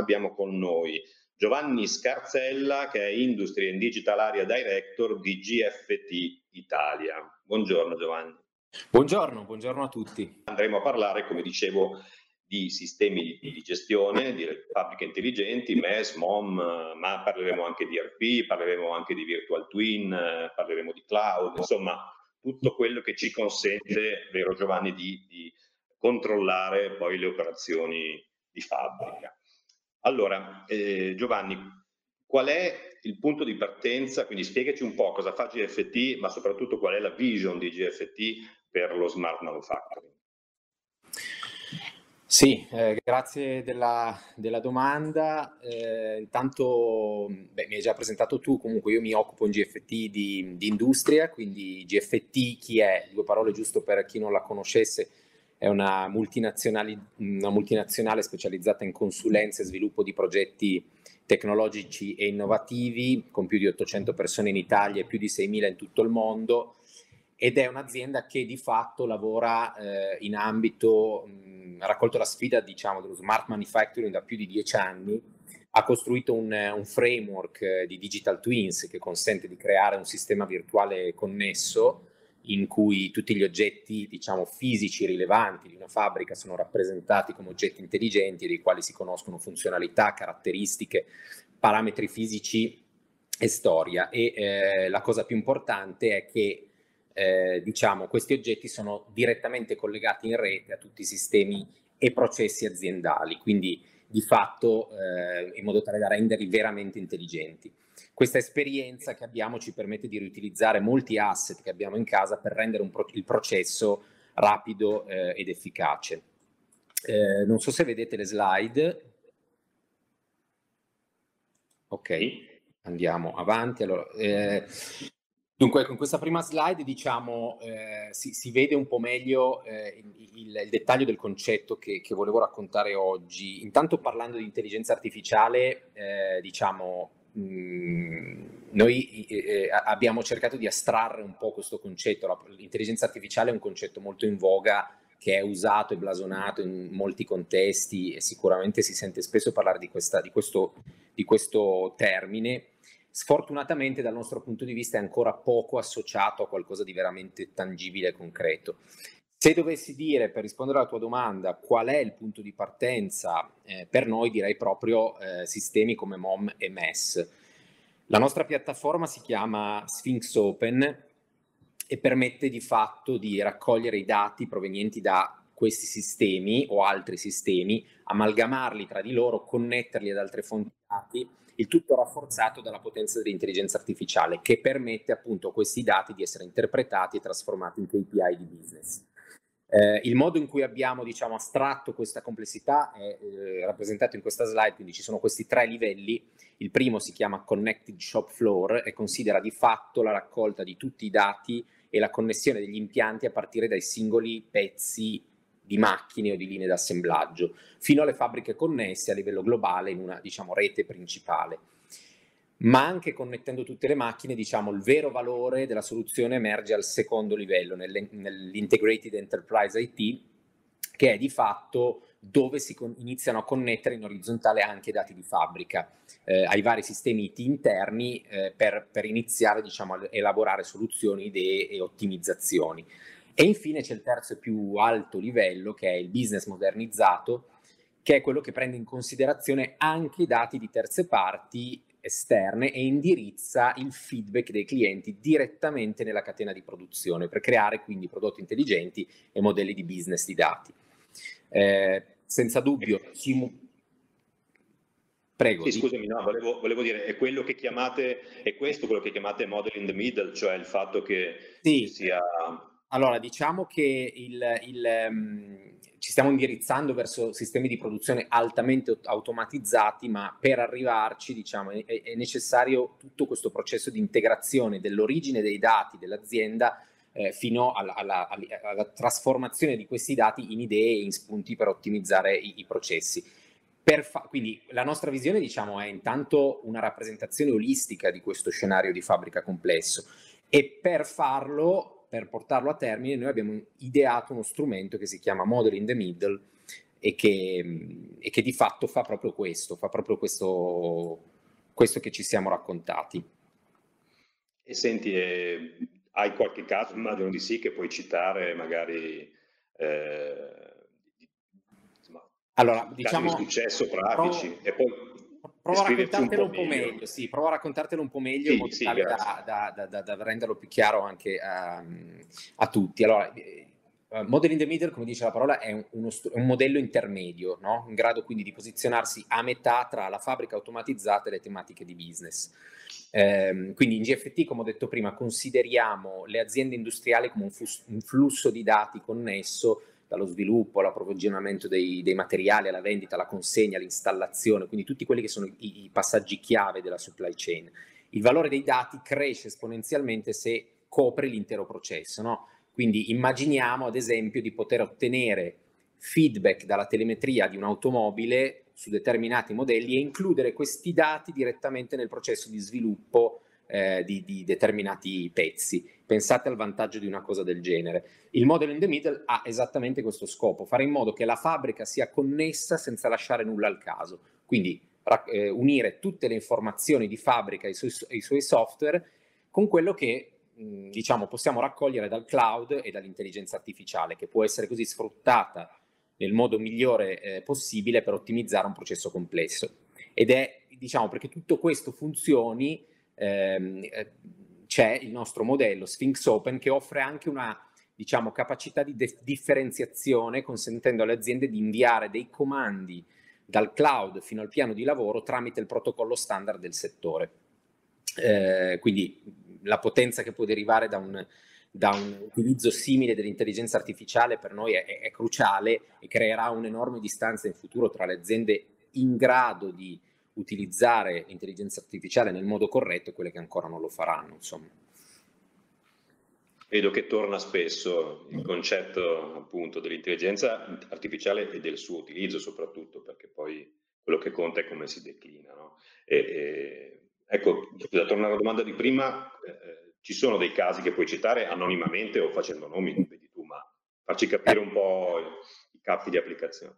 abbiamo con noi Giovanni Scarzella che è Industry and Digital Area Director di GFT Italia. Buongiorno Giovanni. Buongiorno, buongiorno a tutti. Andremo a parlare, come dicevo, di sistemi di gestione, di fabbriche intelligenti, MES, MOM, ma parleremo anche di RP, parleremo anche di virtual twin, parleremo di cloud, insomma tutto quello che ci consente, vero Giovanni, di, di controllare poi le operazioni di fabbrica. Allora, eh, Giovanni, qual è il punto di partenza? Quindi spiegaci un po' cosa fa GFT, ma soprattutto qual è la vision di GFT per lo smart manufacturing. Sì, eh, grazie della, della domanda. Eh, intanto beh, mi hai già presentato tu, comunque io mi occupo in GFT di, di, industria, quindi GFT chi è? Due parole giusto per chi non la conoscesse, è una multinazionale, una multinazionale specializzata in consulenza e sviluppo di progetti tecnologici e innovativi, con più di 800 persone in Italia e più di 6.000 in tutto il mondo ed è un'azienda che di fatto lavora eh, in ambito, mh, ha raccolto la sfida diciamo, dello smart manufacturing da più di dieci anni, ha costruito un, un framework eh, di digital twins che consente di creare un sistema virtuale connesso in cui tutti gli oggetti diciamo, fisici rilevanti di una fabbrica sono rappresentati come oggetti intelligenti dei quali si conoscono funzionalità, caratteristiche, parametri fisici e storia. E eh, la cosa più importante è che eh, diciamo, questi oggetti sono direttamente collegati in rete a tutti i sistemi e processi aziendali, quindi di fatto eh, in modo tale da renderli veramente intelligenti. Questa esperienza che abbiamo ci permette di riutilizzare molti asset che abbiamo in casa per rendere pro- il processo rapido eh, ed efficace. Eh, non so se vedete le slide. Ok, andiamo avanti. Allora, eh, Dunque, con questa prima slide diciamo, eh, si, si, vede un po' meglio eh, il, il, dettaglio del concetto che, che, volevo raccontare oggi. Intanto parlando di intelligenza artificiale, eh, diciamo, noi eh, abbiamo cercato di astrarre un po' questo concetto. L'intelligenza artificiale è un concetto molto in voga che è usato e blasonato in molti contesti e sicuramente si sente spesso parlare di, questa, di, questo, di questo termine sfortunatamente dal nostro punto di vista è ancora poco associato a qualcosa di veramente tangibile e concreto. Se dovessi dire, per rispondere alla tua domanda, qual è il punto di partenza, eh, per noi direi proprio eh, sistemi come MOM e MES. La nostra piattaforma si chiama Sphinx Open e permette di fatto di raccogliere i dati provenienti da questi sistemi o altri sistemi, amalgamarli tra di loro, connetterli ad altre fonti dati il tutto rafforzato dalla potenza dell'intelligenza artificiale che permette appunto a questi dati di essere interpretati e trasformati in KPI di business. Eh, il modo in cui abbiamo diciamo, astratto questa complessità è eh, rappresentato in questa slide, quindi ci sono questi tre livelli. Il primo si chiama Connected Shop Floor e considera di fatto la raccolta di tutti i dati e la connessione degli impianti a partire dai singoli pezzi di macchine o di linee d'assemblaggio, fino alle fabbriche connesse a livello globale in una diciamo, rete principale. Ma anche connettendo tutte le macchine, diciamo, il vero valore della soluzione emerge al secondo livello, nell'Integrated Enterprise IT, che è di fatto dove si con- iniziano a connettere in orizzontale anche i dati di fabbrica eh, ai vari sistemi IT interni eh, per, per, iniziare diciamo, a elaborare soluzioni, idee e ottimizzazioni. E infine c'è il terzo e più alto livello, che è il business modernizzato, che è quello che prende in considerazione anche i dati di terze parti esterne e indirizza il feedback dei clienti direttamente nella catena di produzione per creare quindi prodotti intelligenti e modelli di business di dati. Eh, senza dubbio, ci... Prego. Sì, scusami, no, volevo, volevo, dire, è quello che chiamate, è questo quello che chiamate model in the middle, cioè il fatto che sì. sia allora, diciamo che il, il, um, ci stiamo indirizzando verso sistemi di produzione altamente automatizzati, ma per arrivarci, diciamo, è, è necessario tutto questo processo di integrazione dell'origine dei dati dell'azienda eh, fino alla, alla, alla, trasformazione di questi dati in idee e in spunti per ottimizzare i, i processi. Fa- quindi la nostra visione, diciamo, è intanto una rappresentazione olistica di questo scenario di fabbrica complesso e per farlo per portarlo a termine noi abbiamo ideato uno strumento che si chiama Model in the Middle e che, e che di fatto fa proprio questo, fa proprio questo, questo che ci siamo raccontati. E senti, eh, hai qualche caso, immagino di sì, che puoi citare magari eh, insomma, allora, diciamo, di successo pratici provo, e poi provo a raccontartelo un po' meglio. meglio. sì, provo a raccontartelo un po' meglio sì, in modo sì, tale da, da, da, da, renderlo più chiaro anche a, a tutti. Allora, Uh, model in the middle, come dice la parola, è un, uno, un modello intermedio, no? in grado quindi di posizionarsi a metà tra la fabbrica automatizzata e le tematiche di business. Eh, quindi in GFT, come ho detto prima, consideriamo le aziende industriali come un, flusso, un flusso di dati connesso dallo sviluppo all'approvvigionamento dei, dei, materiali, alla vendita, alla consegna, all'installazione, quindi tutti quelli che sono i, i passaggi chiave della supply chain. Il valore dei dati cresce esponenzialmente se copre l'intero processo, no? Quindi immaginiamo ad esempio di poter ottenere feedback dalla telemetria di un'automobile su determinati modelli e includere questi dati direttamente nel processo di sviluppo eh, di, di, determinati pezzi. Pensate al vantaggio di una cosa del genere. Il model in the middle ha esattamente questo scopo, fare in modo che la fabbrica sia connessa senza lasciare nulla al caso. Quindi eh, unire tutte le informazioni di fabbrica e i suoi, i suoi software con quello che diciamo, possiamo raccogliere dal cloud e dall'intelligenza artificiale, che può essere così sfruttata nel modo migliore eh, possibile per ottimizzare un processo complesso. Ed è, diciamo, perché tutto questo funzioni, eh, c'è il nostro modello Sphinx Open che offre anche una diciamo, capacità di de- differenziazione, consentendo alle aziende di inviare dei comandi dal cloud fino al piano di lavoro tramite il protocollo standard del settore. Eh, quindi la potenza che può derivare da un, da un utilizzo simile dell'intelligenza artificiale per noi è, è, cruciale e creerà un'enorme distanza in futuro tra le aziende in grado di utilizzare l'intelligenza artificiale nel modo corretto e quelle che ancora non lo faranno. Insomma. Vedo che torna spesso il concetto appunto dell'intelligenza artificiale e del suo utilizzo soprattutto, perché poi quello che conta è come si declina. No? E, e Ecco, scusa, tornare alla domanda di prima, eh, ci sono dei casi che puoi citare anonimamente o facendo nomi, vedi tu, ma farci capire un po' i, i capi di applicazione.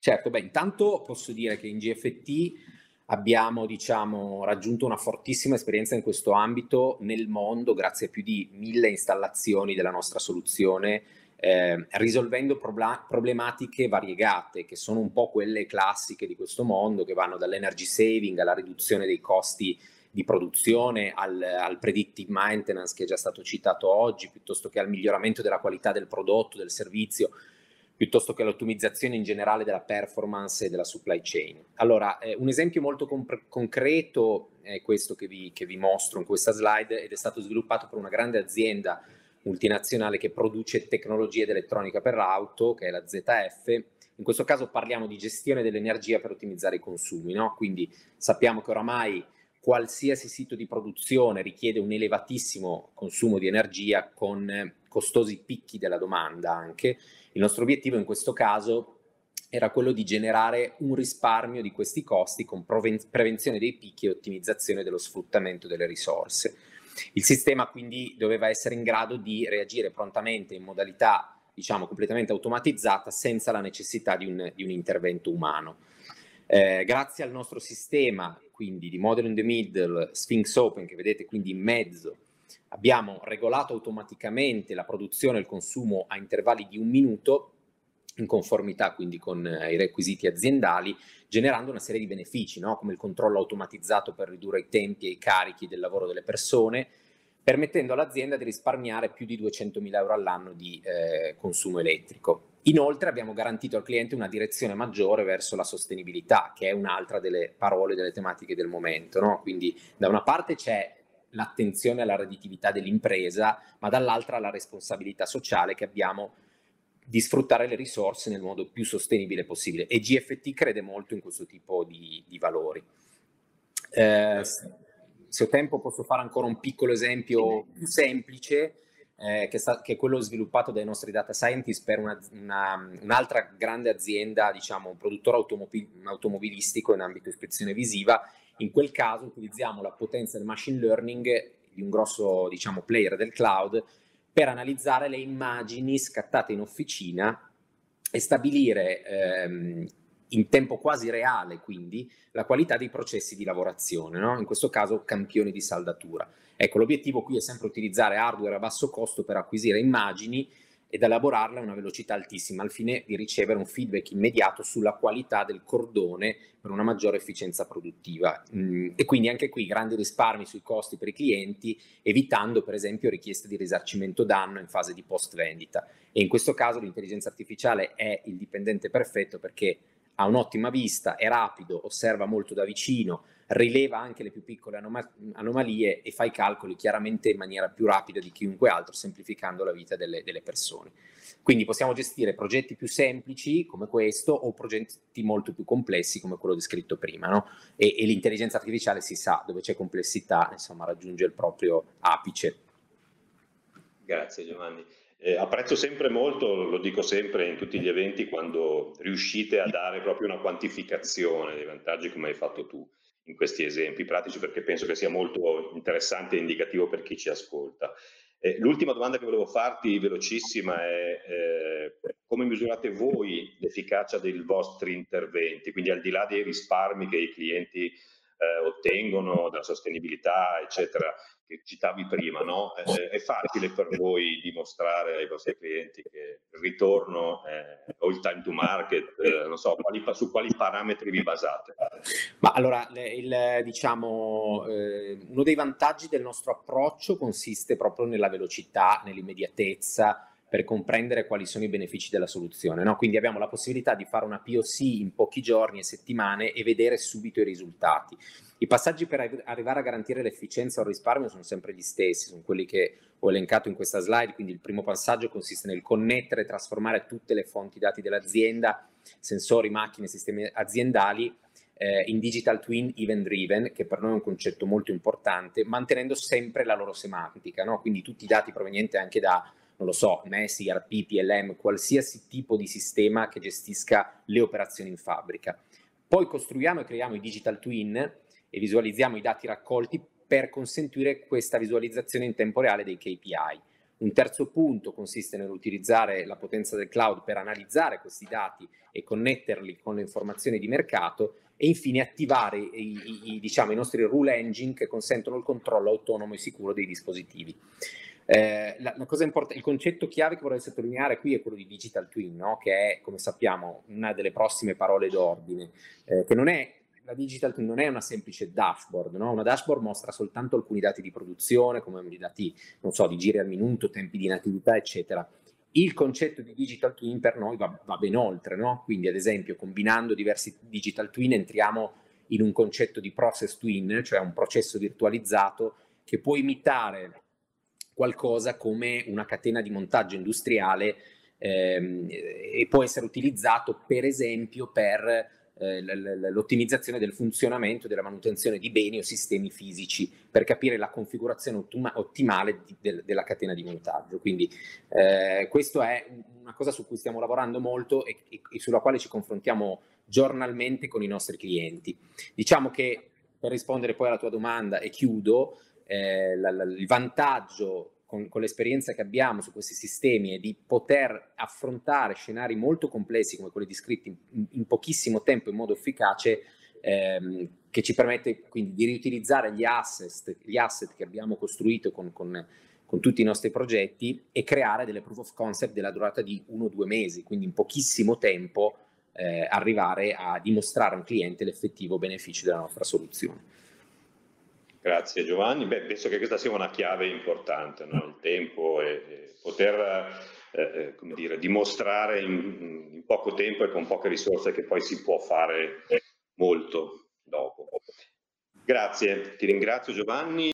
Certo, beh, intanto posso dire che in GFT abbiamo diciamo, raggiunto una fortissima esperienza in questo ambito nel mondo grazie a più di mille installazioni della nostra soluzione, eh, risolvendo prob- problematiche variegate, che sono un po' quelle classiche di questo mondo, che vanno dall'energy saving alla riduzione dei costi di produzione, al, al, predictive maintenance che è già stato citato oggi, piuttosto che al miglioramento della qualità del prodotto, del servizio, piuttosto che all'ottimizzazione in generale della performance e della supply chain. Allora, eh, un esempio molto comp- concreto è questo che vi, che vi mostro in questa slide ed è stato sviluppato per una grande azienda multinazionale che produce tecnologie d'elettronica per l'auto, che è la ZF. In questo caso parliamo di gestione dell'energia per ottimizzare i consumi, no? quindi sappiamo che oramai qualsiasi sito di produzione richiede un elevatissimo consumo di energia con costosi picchi della domanda anche. Il nostro obiettivo in questo caso era quello di generare un risparmio di questi costi con prevenzione dei picchi e ottimizzazione dello sfruttamento delle risorse. Il sistema quindi doveva essere in grado di reagire prontamente in modalità diciamo completamente automatizzata senza la necessità di un, di un intervento umano. Eh, grazie al nostro sistema quindi di Model in the Middle, Sphinx Open che vedete quindi in mezzo, abbiamo regolato automaticamente la produzione e il consumo a intervalli di un minuto in conformità quindi con eh, i requisiti aziendali, generando una serie di benefici, no? come il controllo automatizzato per ridurre i tempi e i carichi del lavoro delle persone, permettendo all'azienda di risparmiare più di 200.000 euro all'anno di eh, consumo elettrico. Inoltre abbiamo garantito al cliente una direzione maggiore verso la sostenibilità, che è un'altra delle parole, delle tematiche del momento. No? Quindi da una parte c'è l'attenzione alla redditività dell'impresa, ma dall'altra la responsabilità sociale che abbiamo di sfruttare le risorse nel modo più sostenibile possibile. E GFT crede molto in questo tipo di, di valori. Eh, se ho tempo posso fare ancora un piccolo esempio più semplice eh, che, sta, che, è quello sviluppato dai nostri data scientist per una, una, un'altra grande azienda, diciamo un produttore automobil, automobilistico in ambito ispezione visiva. In quel caso utilizziamo la potenza del machine learning di un grosso diciamo, player del cloud per analizzare le immagini scattate in officina e stabilire ehm, in tempo quasi reale, quindi, la qualità dei processi di lavorazione, no? in questo caso campioni di saldatura. Ecco, l'obiettivo qui è sempre utilizzare hardware a basso costo per acquisire immagini ed elaborarle a una velocità altissima al fine di ricevere un feedback immediato sulla qualità del cordone per una maggiore efficienza produttiva. Mm, e quindi anche qui grandi risparmi sui costi per i clienti, evitando per esempio richieste di risarcimento danno in fase di post vendita. E in questo caso l'intelligenza artificiale è il dipendente perfetto perché ha un'ottima vista, è rapido, osserva molto da vicino, rileva anche le più piccole anoma- anomalie e fa i calcoli chiaramente in maniera più rapida di chiunque altro, semplificando la vita delle, delle persone. Quindi possiamo gestire progetti più semplici come questo o progetti molto più complessi come quello descritto prima. No? E, e l'intelligenza artificiale si sa, dove c'è complessità, insomma, raggiunge il proprio apice. Grazie Giovanni. Eh, apprezzo sempre molto, lo dico sempre in tutti gli eventi, quando riuscite a dare proprio una quantificazione dei vantaggi come hai fatto tu in questi esempi pratici, perché penso che sia molto interessante e indicativo per chi ci ascolta. Eh, l'ultima domanda che volevo farti, velocissima, è eh, come misurate voi l'efficacia dei vostri interventi? Quindi al di là dei risparmi che i clienti eh, ottengono, dalla sostenibilità, eccetera, che citavi prima, no? eh, è facile per voi dimostrare ai vostri clienti che ritorno eh, o il time to market, eh, non so, quali, su quali parametri vi basate? Ma allora, il, diciamo, eh, uno dei vantaggi del nostro approccio consiste proprio nella velocità, nell'immediatezza, per comprendere quali sono i benefici della soluzione. No? Quindi abbiamo la possibilità di fare una POC in pochi giorni e settimane e vedere subito i risultati. I passaggi per arrivare a garantire l'efficienza o il risparmio sono sempre gli stessi, sono quelli che ho elencato in questa slide, quindi il primo passaggio consiste nel connettere e trasformare tutte le fonti dati dell'azienda, sensori, macchine, sistemi aziendali, eh, in digital twin event driven, che per noi è un concetto molto importante, mantenendo sempre la loro semantica, no? quindi tutti i dati provenienti anche da, non lo so, MES, ERP, PLM, qualsiasi tipo di sistema che gestisca le operazioni in fabbrica. Poi costruiamo e creiamo i digital twin, e visualizziamo i dati raccolti per consentire questa visualizzazione in tempo reale dei KPI. Un terzo punto consiste nell'utilizzare la potenza del cloud per analizzare questi dati e connetterli con le informazioni di mercato e infine attivare i, i, diciamo, i nostri rule engine che consentono il controllo autonomo e sicuro dei dispositivi. Eh, la, la importante, il concetto chiave che vorrei sottolineare qui è quello di digital twin, no? che è, come sappiamo, una delle prossime parole d'ordine, eh, che non è la digital twin non è una semplice dashboard, no? una dashboard mostra soltanto alcuni dati di produzione, come i dati, so, di giri al minuto, tempi di natività, eccetera. Il concetto di digital twin per noi va, va ben oltre, no? quindi ad esempio combinando diversi digital twin entriamo in un concetto di process twin, cioè un processo virtualizzato che può imitare qualcosa come una catena di montaggio industriale ehm, e può essere utilizzato per esempio per eh, l'ottimizzazione del funzionamento della manutenzione di beni o sistemi fisici per capire la configurazione ottima, ottimale di, de, della catena di montaggio. Quindi eh, questo è una cosa su cui stiamo lavorando molto e, e, e sulla quale ci confrontiamo giornalmente con i nostri clienti. Diciamo che per rispondere poi alla tua domanda e chiudo, eh, la, la, il vantaggio con, con, l'esperienza che abbiamo su questi sistemi e di poter affrontare scenari molto complessi come quelli descritti in, in pochissimo tempo in modo efficace, ehm, che ci permette quindi di riutilizzare gli asset, gli asset che abbiamo costruito con, con, con, tutti i nostri progetti e creare delle proof of concept della durata di uno o due mesi, quindi in pochissimo tempo eh, arrivare a dimostrare a un cliente l'effettivo beneficio della nostra soluzione. Grazie Giovanni. Beh, penso che questa sia una chiave importante, no? il tempo e, e poter eh, eh, come dire, dimostrare in, in, poco tempo e con poche risorse che poi si può fare molto dopo. Grazie, ti ringrazio Giovanni.